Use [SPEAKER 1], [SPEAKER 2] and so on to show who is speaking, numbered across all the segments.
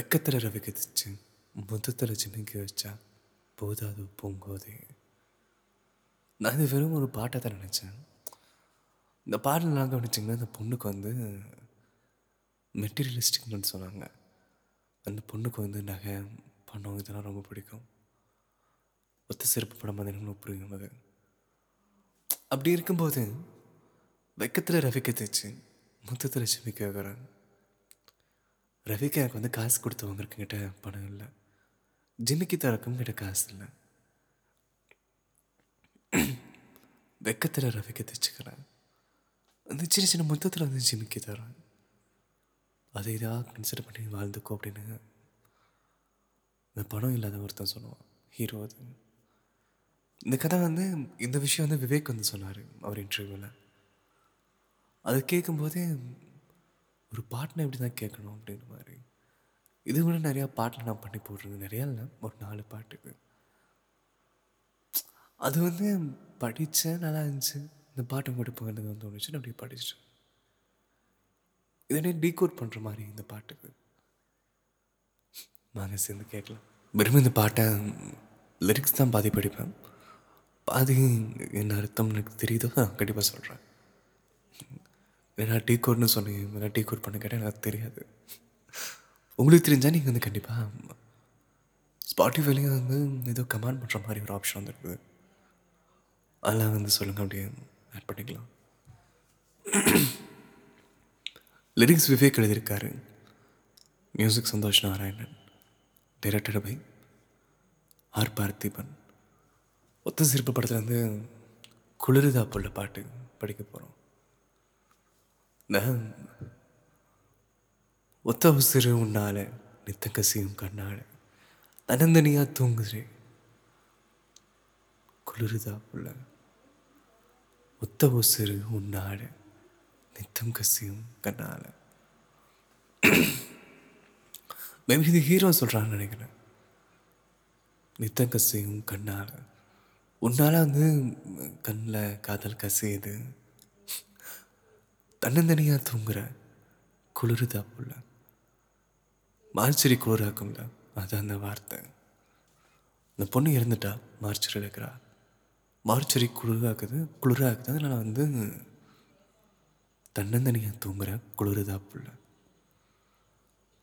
[SPEAKER 1] வெக்கத்தில் ரவி கதிச்சு முத்தத்தில் ஜிமிக்கி வச்சா போதாது பொங்கோதே. நான் இது வெறும் ஒரு பாட்டை தான் நினச்சேன். இந்த பாடல் நான் கவனிச்சிங்கன்னா அந்த பொண்ணுக்கு வந்து மெட்டீரியலிஸ்டிக்னு சொன்னாங்க. அந்த பொண்ணுக்கு வந்து நகை பணம் இதெல்லாம் ரொம்ப பிடிக்கும். ஒத்த சிறப்பு படம் வந்து புரியும் பிடிக்கும் அது அப்படி இருக்கும்போது வெக்கத்தில் ரவி தேய்ச்சி முத்தத்தில் சிமிக்க வைக்கிறேன். ரவிக்கு எனக்கு வந்து காசு கொடுத்து வாங்குறதுக்கிட்ட பணம் இல்லை. ஜிமிக்கி தரக்கும் கிட்ட காசு இல்லை. வெக்கத்தில் ரவிக்கு தைச்சிக்கிறேன். அந்த சின்ன சின்ன மொத்தத்தில் வந்து ஜிமிக்கி தரேன். அதை இதாக கன்சிடர் பண்ணி வாழ்ந்துக்கோ அப்படின்னு. இந்த பணம் இல்லாத ஒருத்தன் சொல்லுவான் ஹீரோ அது. இந்த கதை வந்து இந்த விஷயம் வந்து விவேக் வந்து சொன்னார் அவர் இன்டர்வியூவில் அது கேட்கும்போதே ஒரு பாட்டினை எப்படி தான் கேட்கணும் அப்படின்ற மாதிரி. இது கூட நிறையா பாட்டில் நான் பண்ணி போட்டிருந்தேன். நிறையா இல்லை ஒரு நாலு பாட்டுக்கு. அது வந்து படித்தேன் நல்லா இருந்துச்சு. இந்த பாட்டு கொடுப்பாங்கன்னு வந்து தோணுச்சு. நான் அப்படியே படிச்சிட்டேன் இதனே டீகோட் பண்ணுற மாதிரி இந்த பாட்டுக்கு. வாங்க சேர்ந்து கேட்கலாம் வெறும் இந்த பாட்டை லிரிக்ஸ் தான் பாதி படிப்பேன். பாதி என்ன அர்த்தம் எனக்கு தெரியுதோ நான் கண்டிப்பாக சொல்கிறேன் வேணா டீ கோட்னு சொன்னீங்க வேணா டீ கோட் பண்ண கேட்டால் எனக்கு தெரியாது. உங்களுக்கு தெரிஞ்சால் நீங்கள் வந்து கண்டிப்பாக ஸ்பாட்டிஃபைலையும் வந்து ஏதோ கமெண்ட் பண்ணுற மாதிரி ஒரு ஆப்ஷன் வந்துருக்குது. அதெல்லாம் வந்து சொல்லுங்கள் அப்படியே ஆட் பண்ணிக்கலாம். லிரிக்ஸ் விவேக் எழுதியிருக்காரு. Music Santhosh Narayanan. Directed by R Parthiban. ஒத்த சிறப்பு வந்து குளிருதா புள்ள பாட்டு படிக்க போகிறோம் நான் ஒத்த உசிறு உன்னால நித்த கசியும் கண்ணால் தனந்தனியா தூங்குகிறே குளிருதா புள்ள ஒத்த உசிறு உன்னால் நித்தம் கசியும் கண்ணால். மேபி இது ஹீரோ சொல்கிறான்னு நினைக்கிறேன். நித்தம் கசியும் கண்ணால். உன்னால் வந்து கண்ணில் காதல் கசியுது. தன்னந்தனியாக தூங்குற குளிருதா போல. மார்ச்சரி குளிராக்கும்ல அது அந்த வார்த்தை. அந்த பொண்ணு இறந்துட்டா மார்ச்சரி இருக்கிறா. மார்ச்சரி குளிராக்குது குளிராக்குது. அதனால் வந்து தன்னந்தனியாக தூங்குற குளிருதா புள்ள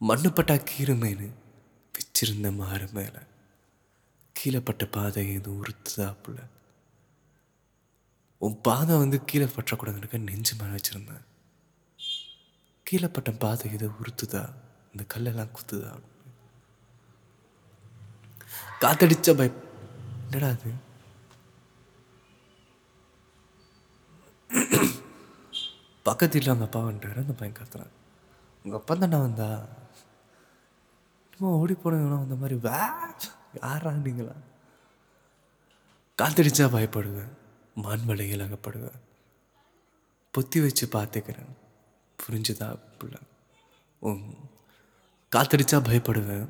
[SPEAKER 1] மண்ணுப்பட்டா கீருமேனு வச்சிருந்த மாறு மேலே. கீழப்பட்ட பாதை எதுவும் உறுத்துதா புள்ள உன் பாதை வந்து கீழே பற்றக்கூடாதுன்னு நெஞ்சு மேலே வச்சிருந்தேன். கீழே பட்ட பாதை எது உறுத்துதா? இந்த கல்லெல்லாம் குத்துதா? காத்தடிச்ச பய என்னடா அது பக்கத்து வீட்டில் அவங்க அப்பா வந்துட்டாரு அந்த பையன் கத்துறான். உங்கள் அப்பா தானே வந்தா? சும்மா ஓடி போனவங்களாம் வந்த மாதிரி வே! யாரா நீங்களா? காத்தடிச்சா பயப்படுவேன். மண்வலையில் அகப்படுவேன் பொத்தி வச்சு பார்த்துக்கிறேன். புரிஞ்சுதா புள்ள? உம், காத்தடிச்சா பயப்படுவேன்.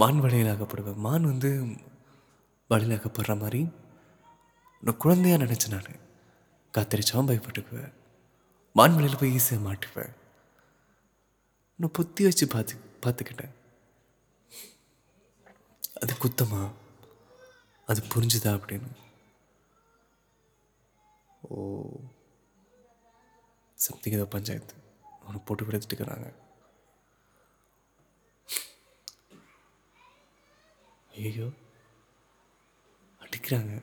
[SPEAKER 1] மான் வலையில் அகப்படுவேன் மான் வந்து வலையில் அகப்படுற மாதிரி நான் குழந்தையா நினச்சேன் நான் காத்தடிச்சாவும் பயப்பட்டுக்குவேன். மான் வலையில் போய் ஈஸியாக மாட்டுவேன். நான் பொத்தி வச்சு பார்த்து பார்த்துக்கிட்டேன். அது குத்தமா? அது புரிஞ்சுதா அப்படின்னு ஓ சம்திங் ஏதோ பஞ்சாயத்து. அவனை போட்டு விடுத்துட்டு இருக்கிறாங்க ஐயோ அடிக்கிறாங்க.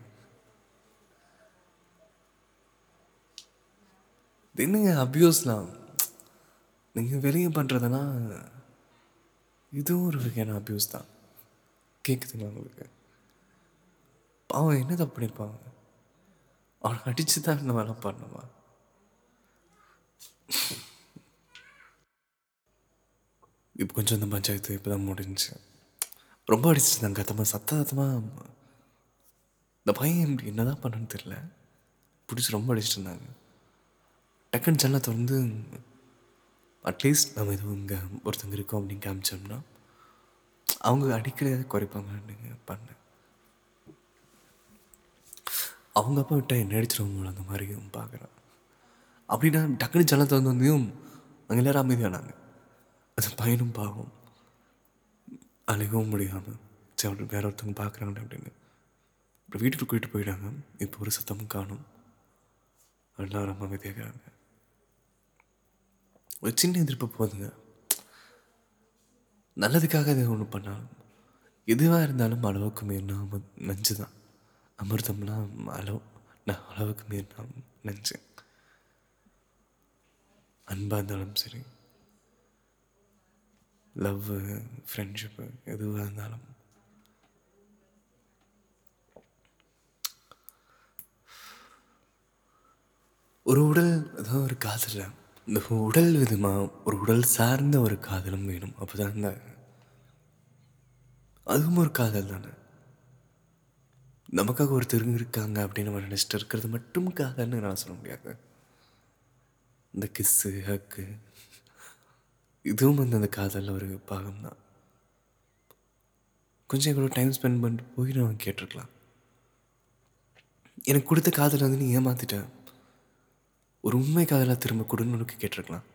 [SPEAKER 1] என்னங்க அபியூஸ்லாம் நீங்கள் வெளியே பண்ணுறதுனா இதுவும் ஒரு வகையான அபியூஸ் தான். கேட்குதுங்களா உங்களுக்கு? பாவம் என்ன தப்பு பண்ணியிருப்பாங்க அவனை அடித்து தான் இந்த மாதிரிலாம் பண்ணுமா? இப்போ கொஞ்சம் இந்த பஞ்சாயத்து இப்போ தான் முடிஞ்சுச்சு ரொம்ப அடிச்சிருந்தாங்க கத்தமாக சத்த சத்தமாக இந்த பையன் இப்படி என்ன தான் பண்ணுன்னு தெரில பிடிச்சி ரொம்ப அடிச்சிட்டு இருந்தாங்க டக்குன்னு ஜன்னலை திறந்து அட்லீஸ்ட் நம்ம எதுவும் இங்கே ஒருத்தங்க இருக்கோம் அப்படின்னு காமிச்சோம்னா அவங்க அடிக்கிறத குறைப்பாங்கன்னு பண்ணேன் அவங்க அப்பா விட்டால் என்ன அடிச்சிருவாங்க அந்த மாதிரி பார்க்குறேன். அப்படின்னா டக்குனு ஜன்னத்தை வந்து வந்தையும் அங்கே எல்லாரும் அமைதியானாங்க. அது பையனும் பாவம். அழகவும் முடியாமல் சரி அப்படி வேற ஒருத்தவங்க பார்க்குறாங்க அப்படின்னு. அப்புறம் வீட்டுக்கு கூட்டிட்டு போயிட்டாங்க. இப்போ ஒரு சத்தமும் காணும். எல்லாரும் ரொம்ப அமைதியாகிறாங்க ஒரு சின்ன எதிர்ப்பு போதுங்க. நல்லதுக்காக அது ஒன்று பண்ணாலும் எதுவாக இருந்தாலும் அளவுக்கு மீறினா நஞ்சு தான். அமிர்தம்லாம் அளவு நான் அளவுக்கு நான் நினச்சேன். அன்பாக இருந்தாலும் சரி. லவ்வு ஃப்ரெண்ட்ஷிப்பு எதுவாக இருந்தாலும். ஒரு உடல் அதான் ஒரு காதல். இந்த உடல் விதமாக ஒரு உடல் சார்ந்த ஒரு காதலும் வேணும். அப்போ தான் இந்த அதுவும் ஒரு காதல் தானே. நமக்காக ஒருத்தர் இருக்காங்க அப்படின்னு நம்ம நினச்சிட்டு இருக்கிறது மட்டும் நான் சொல்ல முடியாது. இந்த கிஸ்ஸு ஹக்கு இதுவும் வந்து அந்த காதலில் ஒரு பாகம் தான் கொஞ்சம் எவ்வளோ டைம் ஸ்பெண்ட் பண்ணிட்டு போய் நான் கேட்டிருக்கலாம். எனக்கு கொடுத்த காதலை வந்து நீ ஏமாத்திட்ட. ஒரு உண்மை காதலாக திரும்ப கொடுன்னு உனக்கு கேட்டிருக்கலாம்.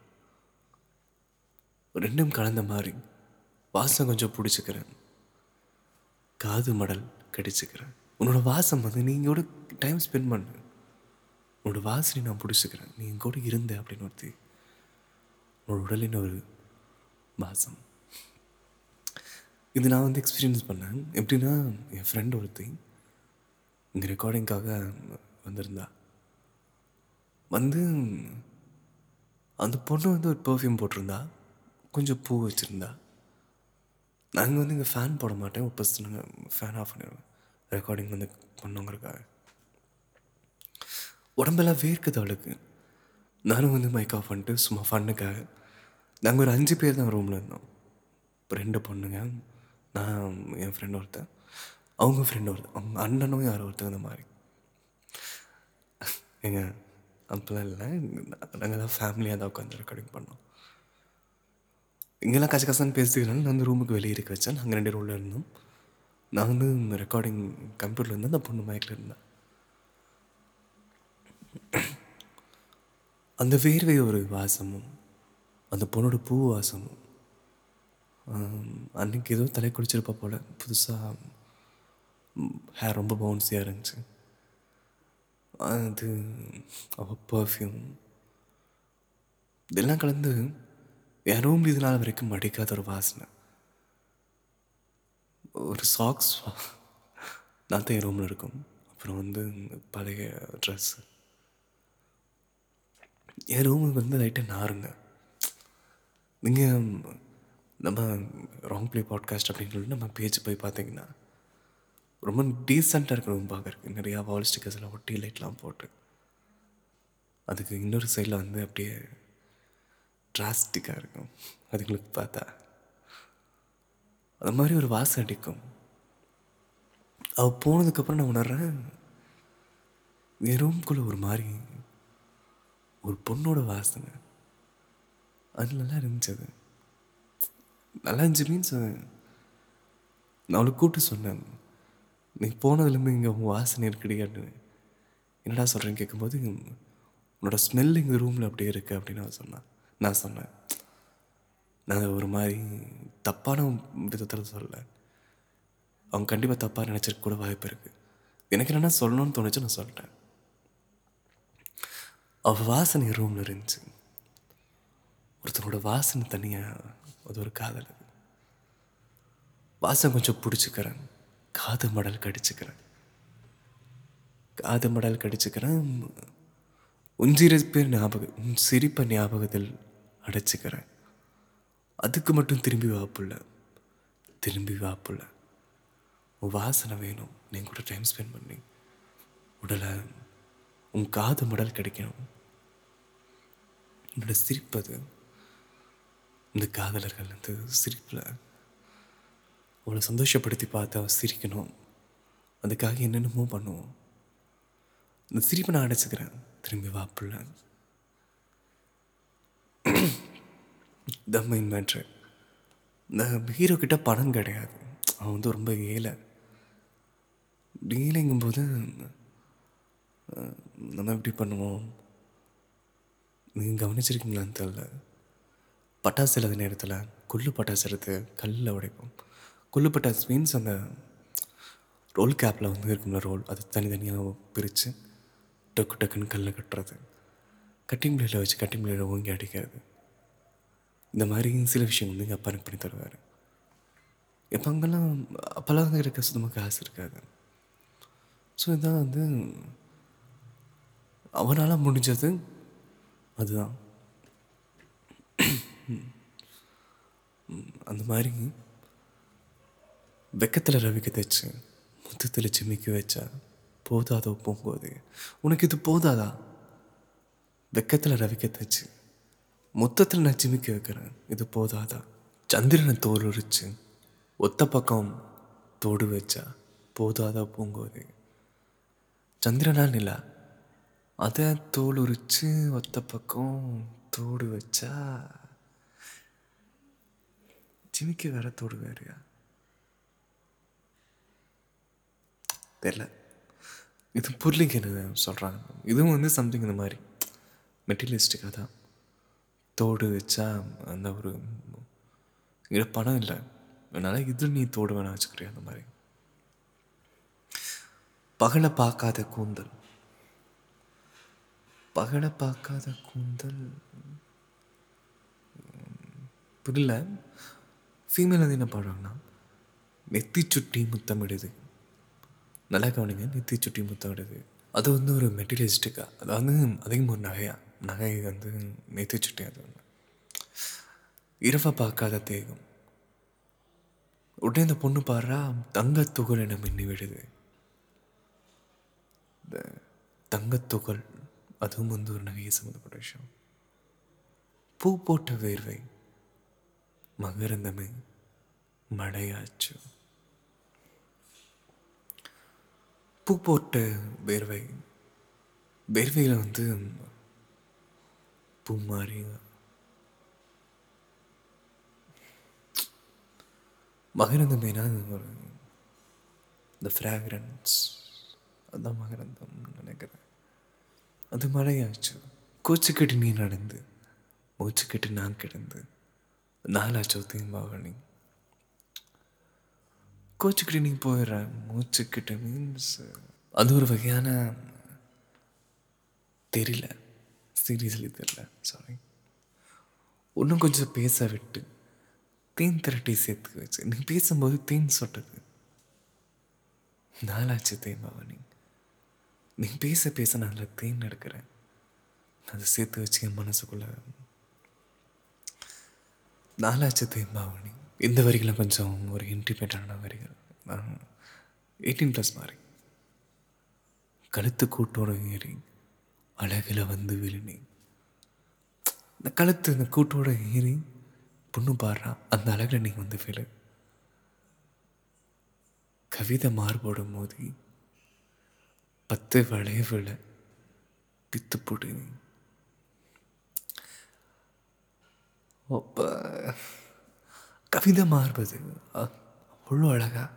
[SPEAKER 1] ரெண்டும் கலந்த மாதிரி வாசம் கொஞ்சம் பிடிச்சிக்கிறேன். காது மடல் கடிச்சுக்கிறேன். உன்னோட வாசம் வந்து நீங்கள் கூட டைம் ஸ்பெண்ட் பண்ணு. உன்னோட வாசனை நான் பிடிச்சிக்கிறேன். நீ என் கூட இருந்த அப்படின்னு ஒருத்தி உன்னோட உடலின் ஒரு வாசம். இது நான் வந்து எக்ஸ்பீரியன்ஸ் பண்ணேன். எப்படின்னா என் ஃப்ரெண்ட் ஒருத்தி இங்கே ரெக்கார்டிங்க்காக வந்திருந்தா. வந்து அந்த பொண்ணு வந்து ஒரு பர்ஃப்யூம் போட்டிருந்தா. கொஞ்சம் பூ வச்சுருந்தா. நாங்கள் வந்து இங்கே ஃபேன் போட மாட்டேன். ஒரு நாங்கள் ஃபேன் ஆஃப் பண்ணிடுவேன். ரெக்கார்டிங் வந்து பண்ணோங்கிறக்காக உடம்பெல்லாம் வேர்க்குது அவளுக்கு. நானும் வந்து மைக் ஆஃப் பண்ணிட்டு சும்மா ஃபண்ணுக்காக நாங்கள் ஒரு அஞ்சு பேர் தான் ரூமில் இருந்தோம். ரெண்டு பொண்ணுங்க நான் என் ஃப்ரெண்ட் ஒருத்தன். அவங்க ஃப்ரெண்ட் ஒருத்தன் அவங்க அண்ணனும் யாரோ ஒருத்தங்க இந்த மாதிரி. எங்க அப்பெல்லாம் இல்லை. நாங்கள் தான் ஃபேமிலியாக தான் உட்காந்து ரெக்கார்டிங் பண்ணோம். இங்கெல்லாம் கச கசன்னு பேசிக்கிறனால நான் அந்த ரூமுக்கு வெளியே இருக்க வச்சேன். நாங்கள் ரெண்டு ரூமில் இருந்தோம். நான் வந்து ரெக்கார்டிங் கம்ப்யூட்டரில் இருந்தேன். அந்த பொண்ணு மயக்கில் இருந்தேன் அந்த வேர்வை ஒரு வாசமும் அந்த பொண்ணோட பூ வாசமும். அன்றைக்கி ஏதோ தலை குளிச்சிருப்பா போல். புதுசாக ஹேர் ரொம்ப பவுன்ஸியாக இருந்துச்சு. அது அவள் பர்ஃப்யூம் இதெல்லாம் கலந்து என் ரூம் நாள் வரைக்கும் மடிக்காத ஒரு வாசனை. ஒரு சாக்ஸ் நான் தான் என் ரூமில் இருக்கும். அப்புறம் வந்து பழைய ட்ரெஸ்ஸு என் ரூமுக்கு வந்து லைட்டாக நாருங்க நீங்கள் நம்ம ராங் ப்ளே பாட்காஸ்ட் அப்படின்னு சொல்லி நம்ம பேஜ் போய் பார்த்தீங்கன்னா ரொம்ப டீசெண்டாக இருக்கிற ரூம் பார்க்குறக்கு நிறையா வால் ஸ்டிக்கர்ஸ் எல்லாம் ஒட்டி லைட்லாம் போட்டு அதுக்கு இன்னொரு சைடில் வந்து அப்படியே டிராஸ்டிக்காக இருக்கும். அதுங்களுக்கு பார்த்தா. அது மாதிரி ஒரு வாசம் அடிக்கும். அவள் போனதுக்கப்புறம் நான் உணர்றேன் என் ரூம்குள்ளே ஒரு மாதிரி ஒரு பொண்ணோட வாசனை. அது நல்லா இருந்துச்சு அது. நல்லா இருந்துச்சு மீன்ஸ் நான் அவளுக்கு கூப்பிட்டு சொன்னேன் நீ போனதுலேருந்து இங்கே உன் வாசனை இருக்குடி அப்படின்னு என்னடா சொல்கிறேன்னு கேட்கும்போது உன்னோட ஸ்மெல் எங்கள் ரூமில் அப்படியே இருக்குது அப்படின்னு அவன் சொன்னான் நான் சொன்னேன். நாங்கள் ஒரு மாதிரி தப்பான விதத்தில் சொல்லலை. அவங்க கண்டிப்பாக தப்பாக நினச்சிருக்க கூட வாய்ப்பு இருக்குது எனக்கு என்னென்னா சொல்லணும்னு தோணுச்சு நான் சொல்லிட்டேன். அவள் வாசனை ரூமில் இருந்துச்சு. ஒருத்தனோட வாசனை தனியாக அது ஒரு காதல். வாசம் கொஞ்சம் பிடிச்சிக்கிறேன். காது மடல் கடிச்சுக்கிறேன். காது மடல் கடிச்சுக்கிறேன். உன் சிரிப்பை ஞாபகம் உன் சிரிப்பை ஞாபகத்தில் அடைச்சிக்கிறேன். அதுக்கு மட்டும் திரும்பி வாப்புள்ள திரும்பி வாப்புள்ள உன் வாசனை வேணும். நீங்கள் கூட டைம் ஸ்பெண்ட் பண்ணி. உடலை உன் காது மடல் கிடைக்கணும். என்னோட சிரிப்பு அது. இந்த காதலர்கள் அந்த சிரிப்பில். அவளை சந்தோஷப்படுத்தி பார்த்து அவள் சிரிக்கணும். அதுக்காக என்னென்னமோ பண்ணுவோம். இந்த சிரிப்பை நான் அடைச்சிக்கிறேன். திரும்பி வாப்புள்ள த மெயின் மேட்ரு இந்த ஹீரோ கிட்ட பணம் கிடையாது. அவன் வந்து ரொம்ப ஏழை. ஏழைங்கும்போது நம்ம எப்படி பண்ணுவோம்? நீங்கள் கவனிச்சிருக்கீங்களான்னு தெரில பட்டாசு இல்லாத நேரத்தில் கொள்ளு பட்டாசு எடுத்து கல்லில் உடைப்போம். கொல்லுப்பட்ட மீன்ஸ் அந்த ரோல் கேப்பில் வந்து இருக்கும்ல ரோல் அது தனித்தனியாக பிரித்து டக்கு டக்குன்னு கல்லை கட்டுறது. கட்டிங் பிளேடில் வச்சு கட்டிங் பிளேடில் ஓங்கி அடிக்கிறது. இந்த மாதிரி சில விஷயம் வந்து எங்கள் அப்பா எனக்கு பண்ணி தருவார். இப்போ அங்கெல்லாம் அப்போல்லாம் வந்து இருக்க சுத்தமாக காசு இருக்காது. ஸோ இதான் வந்து அவனால் முடிஞ்சது. அதுதான். அந்த மாதிரி வெக்கத்தில் ரவிக்க தைச்சு முத்தத்தில் சிமிக்கி வச்சா போதாதோ போகும்போது உனக்கு இது போதாதா? வெக்கத்தில் ரவிக்க தைச்சு. மொத்தத்தில் நான் ஜிமிக்க வைக்கிறேன். இது போதாதா? சந்திரனை தோல் உரிச்சு ஒத்த பக்கம் தோடு வச்சா போதாதா பூங்கோது? சந்திரனா நிலா அதை தோல் உரிச்சு ஒத்த பக்கம் தோடு வச்சா ஜிமிக்கு வேற தோடு வேறையா? தெரில இது புரியலிங்க என்ன சொல்கிறாங்க இதுவும் வந்து சம்திங் இந்த மாதிரி. மெட்டீரியலிஸ்டிக்காக தான் தோடு வச்சா அந்த ஒரு இங்கே பணம் இல்லை. அதனால் இது நீ தோடு வேணா வச்சுக்கிறியா அந்த மாதிரி. பகலை பார்க்காத கூந்தல். பகலை பார்க்காத கூந்தல். புரியல. ஃபீமேல் வந்து என்ன பாடுவாங்கன்னா நெத்தி சுட்டி முத்தமிடுது. நல்லா கவனிங்க நெத்தி சுட்டி முத்தமிடுது. அது வந்து ஒரு மெட்டீரியலிஸ்டிக்காக அது வந்து அதிகம் ஒரு நகையாக நகை வந்து நெத்தி அது ஒன்று இரவை பார்க்காத தேகம். உடனே இந்த பொண்ணு பாடுறா தங்கத்துகள் என மின்னி விடுது இந்த தங்கத்துகள் அதுவும் வந்து ஒரு நகையை சம்மந்தப்பட்ட விஷயம். பூ போட்ட வேர்வை மகரந்தமே மழையாச்சு பூ போட்ட வேர்வை வேர்வையில் வந்து பூ மாறி மகரந்தம் இந்த ஃப்ராக்ரன்ஸ் அதுதான் மகரந்தம் நினைக்கிறேன். அது மழையாச்சு. கோச்சுக்கட்டு நீ நடந்து. மூச்சுக்கட்டு நான் கிடந்து. நாலாச்சோ தீம்பாவணி கோச்சுக்கிட்டு நீ போயிடுற. மூச்சுக்கிட்டு மீன்ஸ் அது ஒரு வகையான தெரியல. சீரியஸ்லி தெரில சாரி இன்னும் கொஞ்சம் பேச விட்டு தேன் திரட்டி சேர்த்து வச்சு நீ பேசும்போது தேன் சொட்டது. நாளாச்சு தேம்பாவணி நீ. பேச பேச நான் அதில் தேன் எடுக்கிறேன். அதை சேர்த்து வச்சு என் மனசுக்குள்ள நாலாச்சு தேம்பாவணி இந்த வரிகளை கொஞ்சம் ஒரு இன்டிமேட்டான வரிகள். எயிட்டீன் ப்ளஸ் மாதிரி கழுத்து கூட்டோட ஏறி அழகில் வந்து விழுனி இந்த கழுத்து இந்த கூட்டோட ஏறி பொண்ணு பாடுறா. அந்த அழகில் நீ வந்து விழு. கவிதை மார்போட மோதி பத்து வளைவில் பித்து போடு. நீ கவிதை மாறுபது. அவ்வளோ அழகா.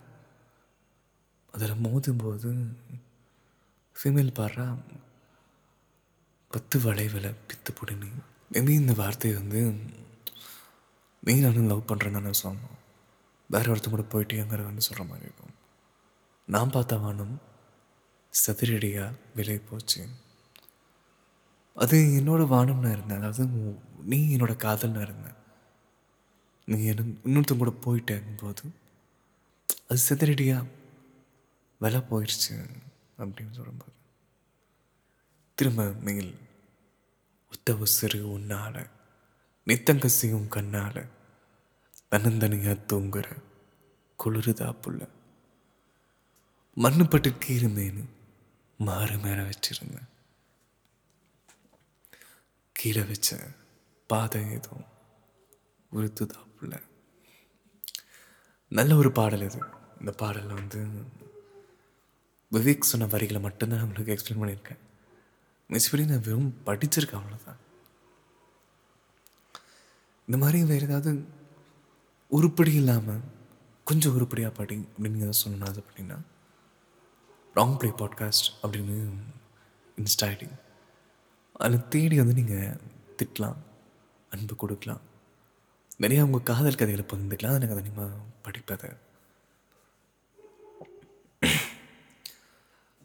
[SPEAKER 1] அதில் மோதும்போது ஃபீமேல் பாடுறா. பத்து வளைவில் பித்து புடினி மேபி இந்த வார்த்தை வந்து நீ நானும் லவ் பண்ணுறேன்னு சொல்லணும். வேற ஒருத்தர் கூட போயிட்டேங்கிற வந்து சொல்கிற மாதிரி இருக்கும். நான் பார்த்த வானம் சதுரடியாக விலை போச்சு. அது என்னோடய வானம்னு இருந்தேன் அதாவது நீ என்னோடய காதல்னு இருந்தேன் நீ என்ன இன்னொருத்தங்க கூட போயிட்டேங்கும்போது அது சிதறடியாக விலை போயிடுச்சு அப்படின்னு சொல்லும்போது. திரும்ப மேல். உத்தவ சிறு உன்னால நித்தங்கசியும் கண்ணால தன்னந்தனியா தூங்குற குளிருதா புள்ள. மண்ணுப்பட்டு பட்டு மாறு மேல வச்சிருந்தேன் கீழே வச்ச பாதை எதுவும் உறுத்துதா புள்ள. நல்ல ஒரு பாடல் இது. இந்த பாடலில் வந்து விவேக் சொன்ன வரிகளை மட்டும்தான் உங்களுக்கு எக்ஸ்பிளைன் பண்ணியிருக்கேன். மிஸ்படி நான் வெறும் படிச்சிருக்கேன் அவ்வளோதான் இந்த மாதிரி வேறு ஏதாவது உருப்படி இல்லாமல் கொஞ்சம் உருப்படியாக படி அப்படின்னு ஏதாவது சொன்னால் அது அப்படின்னா ராங் ப்ளே பாட்காஸ்ட் அப்படின்னு இன்ஸ்டா ஐடி. அதில் தேடி வந்து நீங்கள் திட்டலாம் அன்பு கொடுக்கலாம். நிறையா உங்கள் காதல் கதைகளை பகிர்ந்துக்கலாம். எனக்கு அதை அதிகமாக படிப்பதை.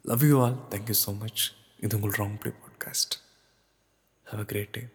[SPEAKER 1] Love you all thank you so much இது உங்கள் wrong play podcast. Have a great day